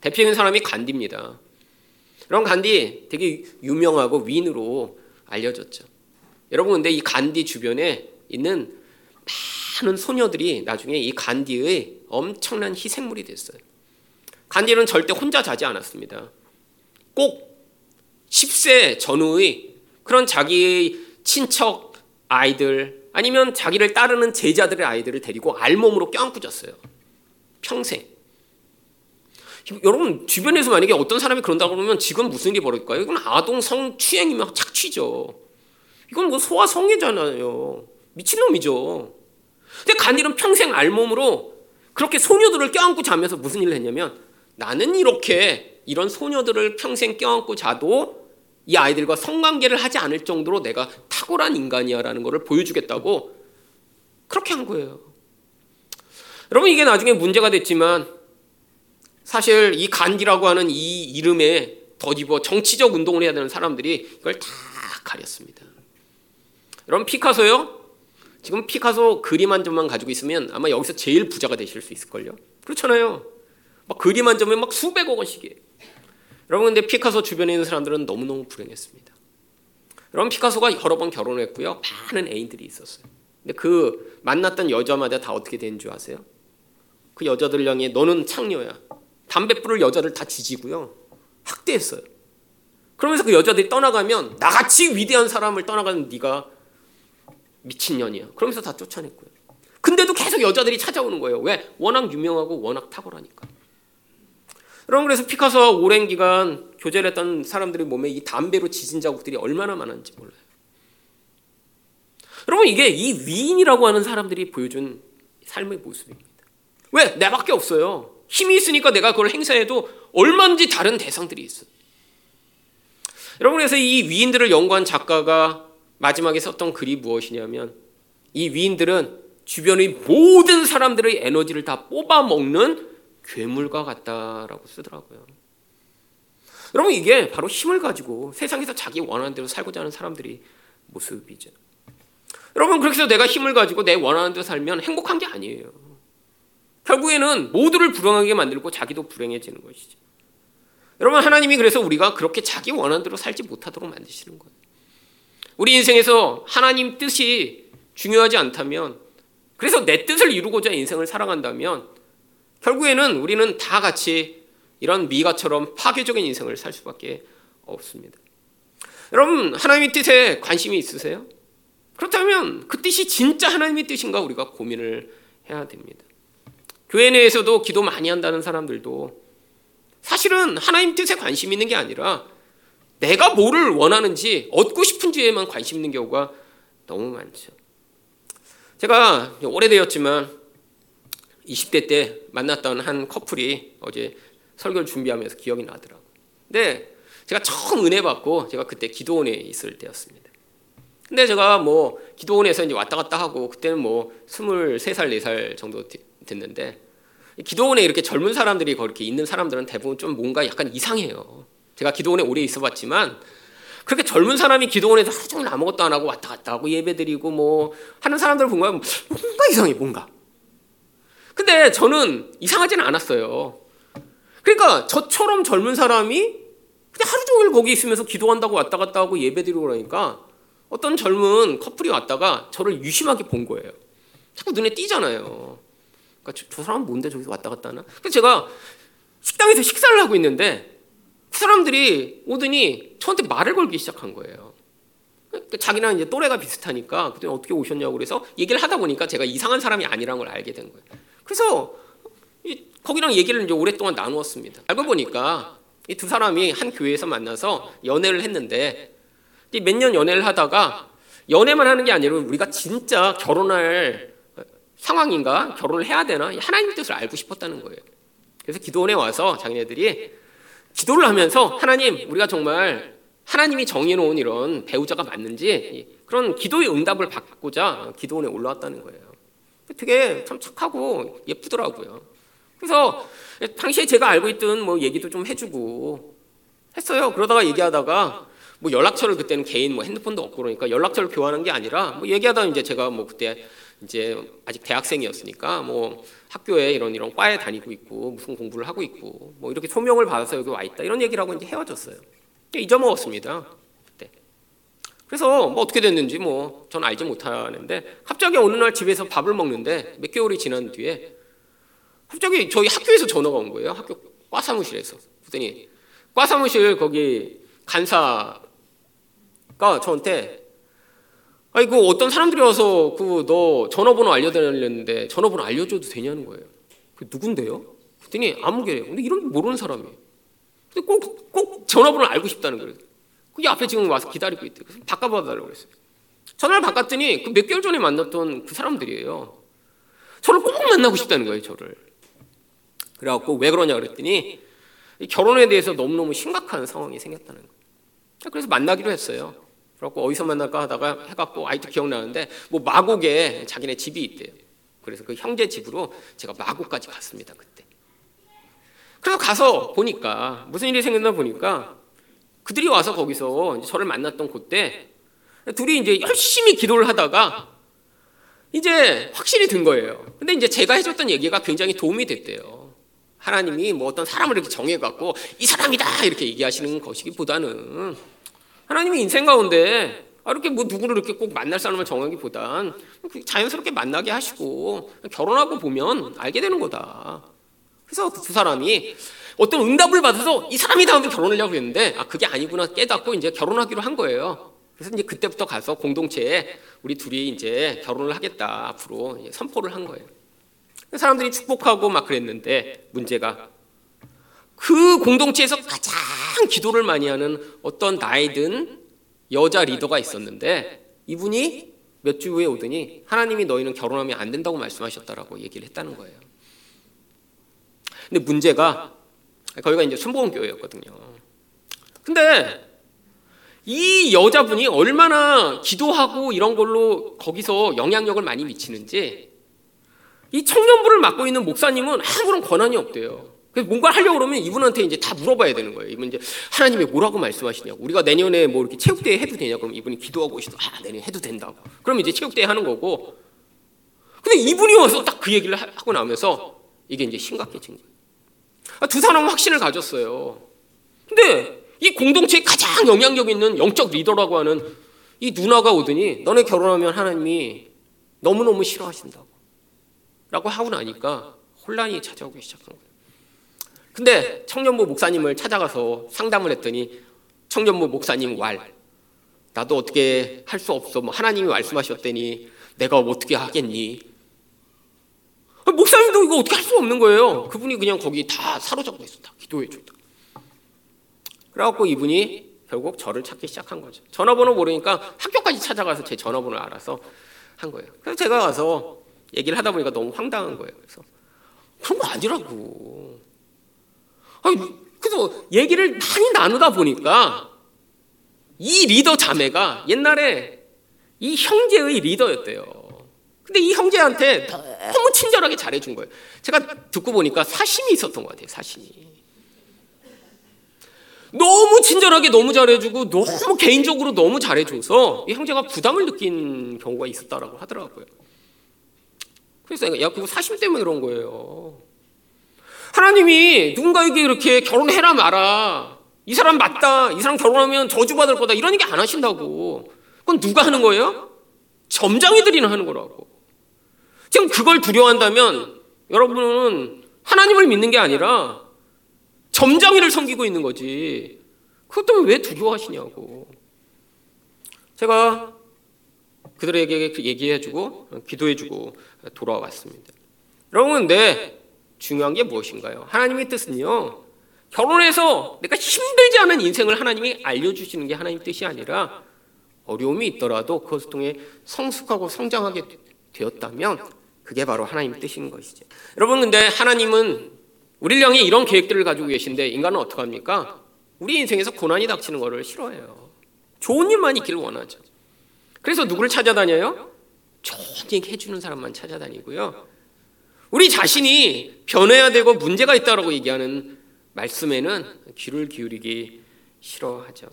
대표적인 사람이 간디입니다. 그런 간디 되게 유명하고 위인으로 알려졌죠. 여러분 근데 이 간디 주변에 있는 많은 소녀들이 나중에 이 간디의 엄청난 희생물이 됐어요. 간디는 절대 혼자 자지 않았습니다. 꼭 10세 전후의 그런 자기의 친척 아이들 아니면 자기를 따르는 제자들의 아이들을 데리고 알몸으로 껴안고 잤어요. 평생. 여러분 주변에서 만약에 어떤 사람이 그런다고 그러면 지금 무슨 일이 벌어질까요? 이건 아동 성추행이면 착취죠. 이건 뭐 소아 성애잖아요. 미친놈이죠. 근데 간일은 평생 알몸으로 그렇게 소녀들을 껴안고 자면서 무슨 일을 했냐면 나는 이렇게 이런 소녀들을 평생 껴안고 자도 이 아이들과 성관계를 하지 않을 정도로 내가 탁월한 인간이야라는 것을 보여주겠다고 그렇게 한 거예요. 여러분 이게 나중에 문제가 됐지만 사실 이 간디라고 하는 이 이름에 덧입어 정치적 운동을 해야 되는 사람들이 이걸 다 가렸습니다. 여러분 피카소요? 지금 피카소 그림 한 점만 가지고 있으면 아마 여기서 제일 부자가 되실 수 있을걸요. 그렇잖아요. 막 그림 한 점에 막 수백억 원씩이에요. 여러분 근데 피카소 주변에 있는 사람들은 너무너무 불행했습니다. 여러분 피카소가 여러 번 결혼했고요. 많은 애인들이 있었어요. 근데 그 만났던 여자마다 다 어떻게 되는 줄 아세요? 그 여자들 향해 너는 창녀야. 담배 불을 여자를 다 지지고요. 학대했어요. 그러면서 그 여자들이 떠나가면 나같이 위대한 사람을 떠나가는 네가 미친년이야. 그러면서 다 쫓아냈고요. 근데도 계속 여자들이 찾아오는 거예요. 왜? 워낙 유명하고 워낙 탁월하니까. 여러분 그래서 피카소와 오랜 기간 교제를 했던 사람들의 몸에 이 담배로 지진 자국들이 얼마나 많은지 몰라요. 여러분 이게 이 위인이라고 하는 사람들이 보여준 삶의 모습입니다. 왜? 내밖에 없어요. 힘이 있으니까 내가 그걸 행사해도 얼마든지 다른 대상들이 있어. 여러분 그래서 이 위인들을 연구한 작가가 마지막에 썼던 글이 무엇이냐면 이 위인들은 주변의 모든 사람들의 에너지를 다 뽑아먹는 괴물과 같다라고 쓰더라고요. 여러분 이게 바로 힘을 가지고 세상에서 자기 원하는 대로 살고자 하는 사람들이 모습이죠. 여러분 그렇게 해서 내가 힘을 가지고 내 원하는 대로 살면 행복한 게 아니에요. 결국에는 모두를 불행하게 만들고 자기도 불행해지는 것이죠. 여러분 하나님이 그래서 우리가 그렇게 자기 원하는 대로 살지 못하도록 만드시는 거예요. 우리 인생에서 하나님 뜻이 중요하지 않다면 그래서 내 뜻을 이루고자 인생을 살아간다면 결국에는 우리는 다 같이 이런 미가처럼 파괴적인 인생을 살 수밖에 없습니다. 여러분 하나님의 뜻에 관심이 있으세요? 그렇다면 그 뜻이 진짜 하나님의 뜻인가 우리가 고민을 해야 됩니다. 교회 내에서도 기도 많이 한다는 사람들도 사실은 하나님 뜻에 관심 있는 게 아니라 내가 뭐를 원하는지 얻고 싶은지에만 관심 있는 경우가 너무 많죠. 제가 오래되었지만 20대 때 만났던 한 커플이 어제 설교를 준비하면서 기억이 나더라고요. 근데 제가 처음 은혜 받고 제가 그때 기도원에 있을 때였습니다. 근데 제가 뭐 기도원에서 이제 왔다 갔다 하고 그때는 뭐 23살, 4살 정도 됐는데 기도원에 이렇게 젊은 사람들이 그렇게 있는 사람들은 대부분 좀 뭔가 약간 이상해요. 제가 기도원에 오래 있어 봤지만 그렇게 젊은 사람이 기도원에서 하루 종일 아무것도 안 하고 왔다 갔다 하고 예배 드리고 뭐 하는 사람들을 보면 뭔가 이상해 뭔가. 근데 저는 이상하지는 않았어요. 그러니까 저처럼 젊은 사람이 그냥 하루 종일 거기 있으면서 기도한다고 왔다 갔다 하고 예배 드리고 그러니까 어떤 젊은 커플이 왔다가 저를 유심하게 본 거예요. 자꾸 눈에 띄잖아요. 그러니까 저, 저 사람은 뭔데 저기서 왔다 갔다 하나? 그래서 제가 식당에서 식사를 하고 있는데 그 사람들이 오더니 저한테 말을 걸기 시작한 거예요. 그러니까 자기랑 이제 또래가 비슷하니까 그때 어떻게 오셨냐고 그래서 얘기를 하다 보니까 제가 이상한 사람이 아니라는 걸 알게 된 거예요. 그래서 거기랑 얘기를 이제 오랫동안 나누었습니다. 알고 보니까 이 두 사람이 한 교회에서 만나서 연애를 했는데 몇 년 연애를 하다가 연애만 하는 게 아니라 우리가 진짜 결혼할 상황인가 결혼을 해야 되나 하나님 뜻을 알고 싶었다는 거예요. 그래서 기도원에 와서 자기네들이 기도를 하면서 하나님 우리가 정말 하나님이 정해놓은 이런 배우자가 맞는지 그런 기도의 응답을 받고자 기도원에 올라왔다는 거예요. 되게 참 착하고 예쁘더라고요. 그래서 당시에 제가 알고 있던 뭐 얘기도 좀 해주고 했어요. 그러다가 얘기하다가 뭐 연락처를 그때는 개인 뭐 핸드폰도 없고 그러니까 연락처를 교환한 게 아니라 뭐 얘기하다 이제 제가 뭐 그때 이제 아직 대학생이었으니까 뭐 학교에 이런 이런 과에 다니고 있고 무슨 공부를 하고 있고 뭐 이렇게 소명을 받아서 여기 와 있다 이런 얘기를 하고 이제 헤어졌어요. 잊어먹었습니다. 그래서 뭐 어떻게 됐는지 뭐 저는 알지 못하는데 갑자기 어느 날 집에서 밥을 먹는데 몇 개월이 지난 뒤에 갑자기 저희 학교에서 전화가 온 거예요. 학교 과 사무실에서. 그랬더니 과 사무실 거기 간사가 저한테 아이고 어떤 사람들이 와서 그 너 전화번호 알려달랬는데 전화번호 알려줘도 되냐는 거예요. 그 누군데요? 그랬더니 아무개래요. 근데 이런 모르는 사람이에요. 근데 꼭, 꼭 전화번호를 알고 싶다는 거예요. 그게 앞에 지금 와서 기다리고 있대요. 그래서 바꿔봐달라고 그랬어요. 전화를 바꿨더니 그 몇 개월 전에 만났던 그 사람들이에요. 저를 꼭 만나고 싶다는 거예요, 저를. 그래갖고 왜 그러냐 그랬더니 결혼에 대해서 너무너무 심각한 상황이 생겼다는 거예요. 그래서 만나기로 했어요. 그래갖고 어디서 만날까 하다가 해갖고 아이도 기억나는데 뭐 마곡에 자기네 집이 있대요. 그래서 그 형제 집으로 제가 마곡까지 갔습니다 그때. 그래서 가서 보니까 무슨 일이 생겼나 보니까 그들이 와서 거기서 저를 만났던 그때 둘이 이제 열심히 기도를 하다가 이제 확신이 든 거예요. 근데 이제 제가 해줬던 얘기가 굉장히 도움이 됐대요. 하나님이 뭐 어떤 사람을 이렇게 정해갖고 이 사람이다 이렇게 얘기하시는 것이기보다는 하나님이 인생 가운데 이렇게 뭐 누구를 이렇게 꼭 만날 사람을 정하기보단 자연스럽게 만나게 하시고 결혼하고 보면 알게 되는 거다. 그래서 그두 사람이 어떤 응답을 받아서 이 사람이 다음에 결혼을 하려고 했는데 아 그게 아니구나 깨닫고 이제 결혼하기로 한 거예요. 그래서 이제 그때부터 가서 공동체에 우리 둘이 이제 결혼을 하겠다 앞으로 선포를 한 거예요. 사람들이 축복하고 막 그랬는데 문제가 그 공동체에서 가장 기도를 많이 하는 어떤 나이든 여자 리더가 있었는데 이분이 몇 주 후에 오더니 하나님이 너희는 결혼하면 안 된다고 말씀하셨다라고 얘기를 했다는 거예요. 근데 문제가 거기가 이제 순복음 교회였거든요. 근데 이 여자분이 얼마나 기도하고 이런 걸로 거기서 영향력을 많이 미치는지 이 청년부를 맡고 있는 목사님은 아무런 권한이 없대요. 그래서 뭔가 하려고 그러면 이분한테 이제 다 물어봐야 되는 거예요. 이분 이제 하나님이 뭐라고 말씀하시냐고. 우리가 내년에 뭐 이렇게 체육대회 해도 되냐? 그럼 이분이 기도하고 계시다. 아, 내년에 해도 된다고. 그럼 이제 체육대회 하는 거고. 근데 이분이 와서 딱 그 얘기를 하고 나면서 이게 이제 심각해진 거예요. 아, 두 사람은 확신을 가졌어요. 근데 이 공동체에 가장 영향력 있는 영적 리더라고 하는 이 누나가 오더니 너네 결혼하면 하나님이 너무너무 싫어하신다고. 라고 하고 나니까 혼란이 찾아오기 시작한 거예요. 근데 청년부 목사님을 찾아가서 상담을 했더니 청년부 목사님 왈 나도 어떻게 할 수 없어 뭐 하나님이 말씀하셨더니 내가 어떻게 하겠니 (laughs) 목사님도 이거 어떻게 할 수 없는 거예요. 그분이 그냥 거기 다 사로잡고 있어 다. 기도해 주다. 그래갖고 이분이 결국 저를 찾기 시작한 거죠. 전화번호 모르니까 학교까지 찾아가서 제 전화번호를 알아서 한 거예요. 그래서 제가 가서 얘기를 하다 보니까 너무 황당한 거예요. 그래서 그런 거 아니라고. 아니, 그래서 얘기를 많이 나누다 보니까 이 리더 자매가 옛날에 이 형제의 리더였대요. 근데 이 형제한테 너무 친절하게 잘해준 거예요. 제가 듣고 보니까 사심이 있었던 것 같아요. 사심이. 너무 친절하게 너무 잘해주고 너무 개인적으로 너무 잘해줘서 이 형제가 부담을 느낀 경우가 있었다라고 하더라고요. 그래서 야 그거 사심 때문에 그런 거예요. 하나님이 누군가에게 이렇게 결혼해라 마라. 이 사람 맞다. 이 사람 결혼하면 저주받을 거다. 이런 얘기 안 하신다고. 그건 누가 하는 거예요? 점장이들이나 하는 거라고. 지금 그걸 두려워한다면 여러분은 하나님을 믿는 게 아니라 점장이를 섬기고 있는 거지. 그것도 왜 두려워하시냐고. 제가 그들에게 얘기해주고 기도해주고 돌아왔습니다. 여러분, 근데 중요한 게 무엇인가요? 하나님의 뜻은요. 결혼해서 내가 힘들지 않은 인생을 하나님이 알려주시는 게 하나님 뜻이 아니라 어려움이 있더라도 그것을 통해 성숙하고 성장하게 되었다면 그게 바로 하나님 뜻인 것이죠. 여러분 근데 하나님은 우리를 향해 이런 계획들을 가지고 계신데 인간은 어떻게 합니까? 우리 인생에서 고난이 닥치는 것을 싫어해요. 좋은 일만 있기를 원하죠. 그래서 누구를 찾아다녀요? 좋은 얘기 해주는 사람만 찾아다니고요. 우리 자신이 변해야 되고 문제가 있다라고 얘기하는 말씀에는 귀를 기울이기 싫어하죠.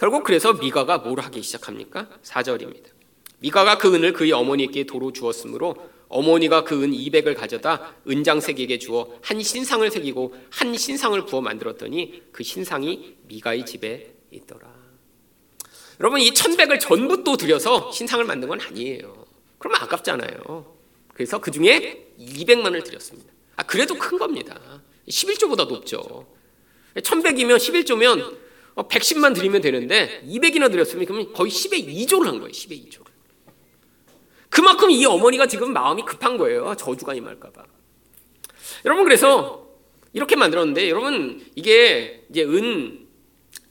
결국 그래서 미가가 뭘 하기 시작합니까? 4절입니다. 미가가 그 은을 그의 어머니께 도로 주었으므로 어머니가 그 은 200을 가져다 은장색에게 주어 한 신상을 새기고 한 신상을 부어 만들었더니 그 신상이 미가의 집에 있더라. 여러분 이 1100을 전부 또 들여서 신상을 만든 건 아니에요. 그러면 아깝잖아요. 그래서 그 중에 200만을 드렸습니다. 아, 그래도 큰 겁니다. 11조보다 높죠. 1100이면 11조면 110만 드리면 되는데 200이나 드렸으면 거의 10의 2조를 한 거예요. 10의 2조를. 그만큼 이 어머니가 지금 마음이 급한 거예요. 저주가 임할까봐. 여러분 그래서 이렇게 만들었는데 여러분 이게 이제 은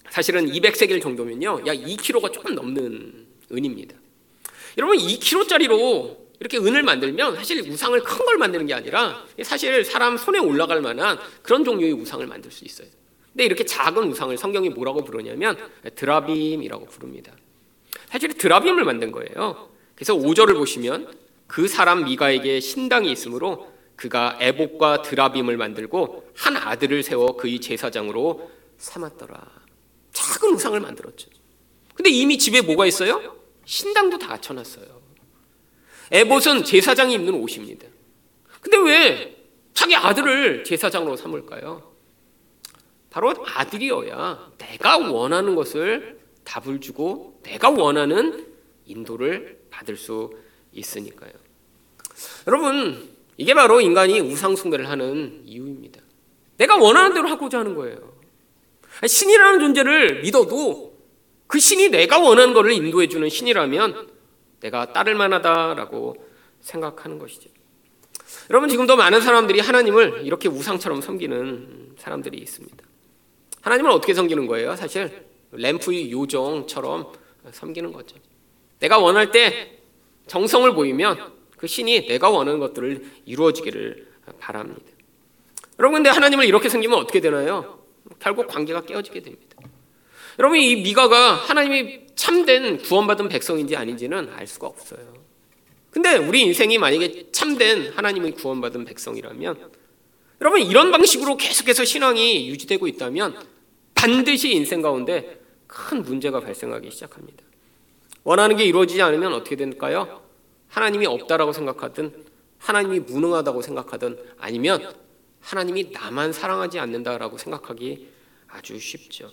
사실은 200세겔 정도면요. 약 2kg가 조금 넘는 은입니다. 여러분 2kg짜리로 이렇게 은을 만들면 사실 우상을 큰 걸 만드는 게 아니라 사실 사람 손에 올라갈 만한 그런 종류의 우상을 만들 수 있어요. 근데 이렇게 작은 우상을 성경이 뭐라고 부르냐면 드라빔이라고 부릅니다. 사실 드라빔을 만든 거예요. 그래서 5절을 보시면 그 사람 미가에게 신당이 있으므로 그가 애복과 드라빔을 만들고 한 아들을 세워 그의 제사장으로 삼았더라. 작은 우상을 만들었죠. 근데 이미 집에 뭐가 있어요? 신당도 다 갖춰놨어요. 에봇은 제사장이 입는 옷입니다. 근데 왜 자기 아들을 제사장으로 삼을까요? 바로 아들이어야 내가 원하는 것을 답을 주고 내가 원하는 인도를 받을 수 있으니까요. 여러분, 이게 바로 인간이 우상숭배를 하는 이유입니다. 내가 원하는 대로 하고자 하는 거예요. 신이라는 존재를 믿어도 그 신이 내가 원하는 것을 인도해주는 신이라면 내가 따를 만하다라고 생각하는 것이죠. 여러분 지금도 많은 사람들이 하나님을 이렇게 우상처럼 섬기는 사람들이 있습니다. 하나님을 어떻게 섬기는 거예요? 사실 램프의 요정처럼 섬기는 거죠. 내가 원할 때 정성을 보이면 그 신이 내가 원하는 것들을 이루어지기를 바랍니다. 여러분 근데 하나님을 이렇게 섬기면 어떻게 되나요? 결국 관계가 깨어지게 됩니다. 여러분 이 미가가 하나님이 참된 구원받은 백성인지 아닌지는 알 수가 없어요. 근데 우리 인생이 만약에 참된 하나님의 구원받은 백성이라면 여러분 이런 방식으로 계속해서 신앙이 유지되고 있다면 반드시 인생 가운데 큰 문제가 발생하기 시작합니다. 원하는 게 이루어지지 않으면 어떻게 될까요? 하나님이 없다라고 생각하든 하나님이 무능하다고 생각하든 아니면 하나님이 나만 사랑하지 않는다라고 생각하기 아주 쉽죠.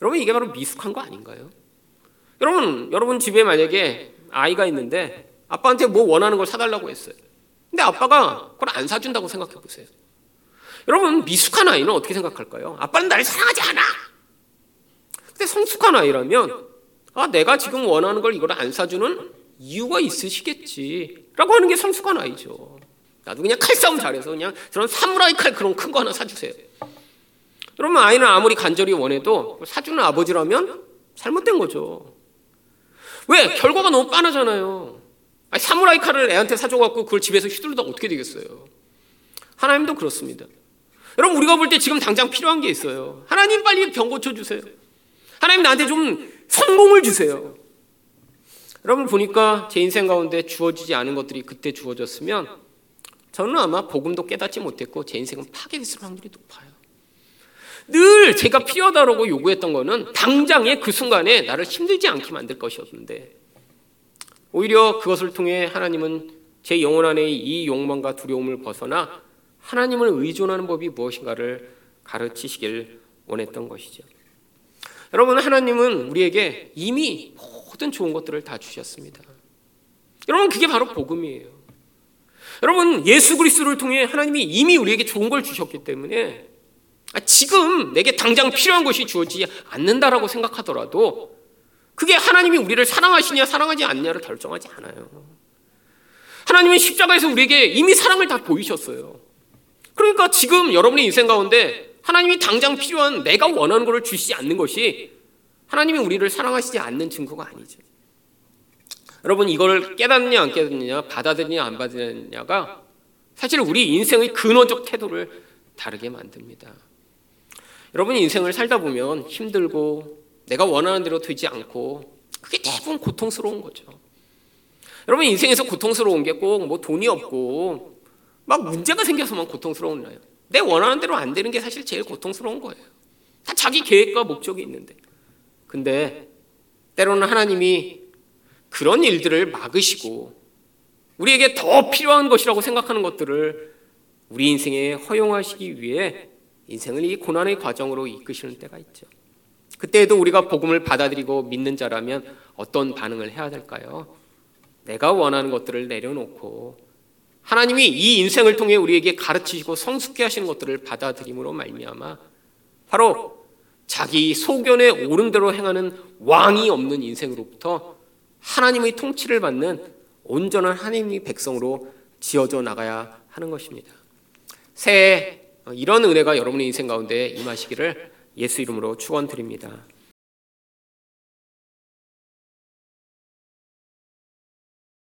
여러분 이게 바로 미숙한 거 아닌가요? 여러분 여러분 집에 만약에 아이가 있는데 아빠한테 뭐 원하는 걸 사달라고 했어요. 근데 아빠가 그걸 안 사준다고 생각해 보세요. 여러분 미숙한 아이는 어떻게 생각할까요? 아빠는 날 사랑하지 않아. 근데 성숙한 아이라면 아 내가 지금 원하는 걸 이걸 안 사주는 이유가 있으시겠지 라고 하는 게 성숙한 아이죠. 나도 그냥 칼싸움 잘해서 그냥 저런 사무라이 칼 그런 큰 거 하나 사주세요. 그러면 아이는 아무리 간절히 원해도 사주는 아버지라면 잘못된 거죠. 왜? 결과가 너무 빤하잖아요. 아니, 사무라이 칼을 애한테 사줘갖고 그걸 집에서 휘둘러다 어떻게 되겠어요? 하나님도 그렇습니다. 여러분 우리가 볼 때 지금 당장 필요한 게 있어요. 하나님 빨리 병 고쳐주세요. 하나님 나한테 좀 성공을 주세요. 여러분 보니까 제 인생 가운데 주어지지 않은 것들이 그때 주어졌으면 저는 아마 복음도 깨닫지 못했고 제 인생은 파괴됐을 확률이 높아요. 늘 제가 필요하다고 요구했던 거는 당장에 그 순간에 나를 힘들지 않게 만들 것이었는데 오히려 그것을 통해 하나님은 제 영혼 안에 이 욕망과 두려움을 벗어나 하나님을 의존하는 법이 무엇인가를 가르치시길 원했던 것이죠. 여러분 하나님은 우리에게 이미 모든 좋은 것들을 다 주셨습니다. 여러분 그게 바로 복음이에요. 여러분 예수 그리스도를 통해 하나님이 이미 우리에게 좋은 걸 주셨기 때문에 아, 지금 내게 당장 필요한 것이 주어지지 않는다라고 생각하더라도 그게 하나님이 우리를 사랑하시냐 사랑하지 않냐를 결정하지 않아요. 하나님은 십자가에서 우리에게 이미 사랑을 다 보이셨어요. 그러니까 지금 여러분의 인생 가운데 하나님이 당장 필요한 내가 원하는 것을 주시지 않는 것이 하나님이 우리를 사랑하시지 않는 증거가 아니죠. 여러분 이걸 깨닫느냐 안 깨닫느냐 받아들이냐 안 받아들이냐가 사실 우리 인생의 근원적 태도를 다르게 만듭니다. 여러분 인생을 살다 보면 힘들고 내가 원하는 대로 되지 않고 그게 대부분 고통스러운 거죠. 여러분 인생에서 고통스러운 게 꼭 뭐 돈이 없고 막 문제가 생겨서만 고통스러운 거예요. 내 원하는 대로 안 되는 게 사실 제일 고통스러운 거예요. 다 자기 계획과 목적이 있는데. 근데 때로는 하나님이 그런 일들을 막으시고 우리에게 더 필요한 것이라고 생각하는 것들을 우리 인생에 허용하시기 위해 인생을 이 고난의 과정으로 이끄시는 때가 있죠. 그때에도 우리가 복음을 받아들이고 믿는 자라면 어떤 반응을 해야 될까요? 내가 원하는 것들을 내려놓고 하나님이 이 인생을 통해 우리에게 가르치시고 성숙케 하시는 것들을 받아들임으로 말미암아 바로 자기 소견에 옳은 대로 행하는 왕이 없는 인생으로부터 하나님의 통치를 받는 온전한 하나님의 백성으로 지어져 나가야 하는 것입니다. 새해 이런 은혜가 여러분의 인생 가운데 임하시기를 예수 이름으로 축원드립니다.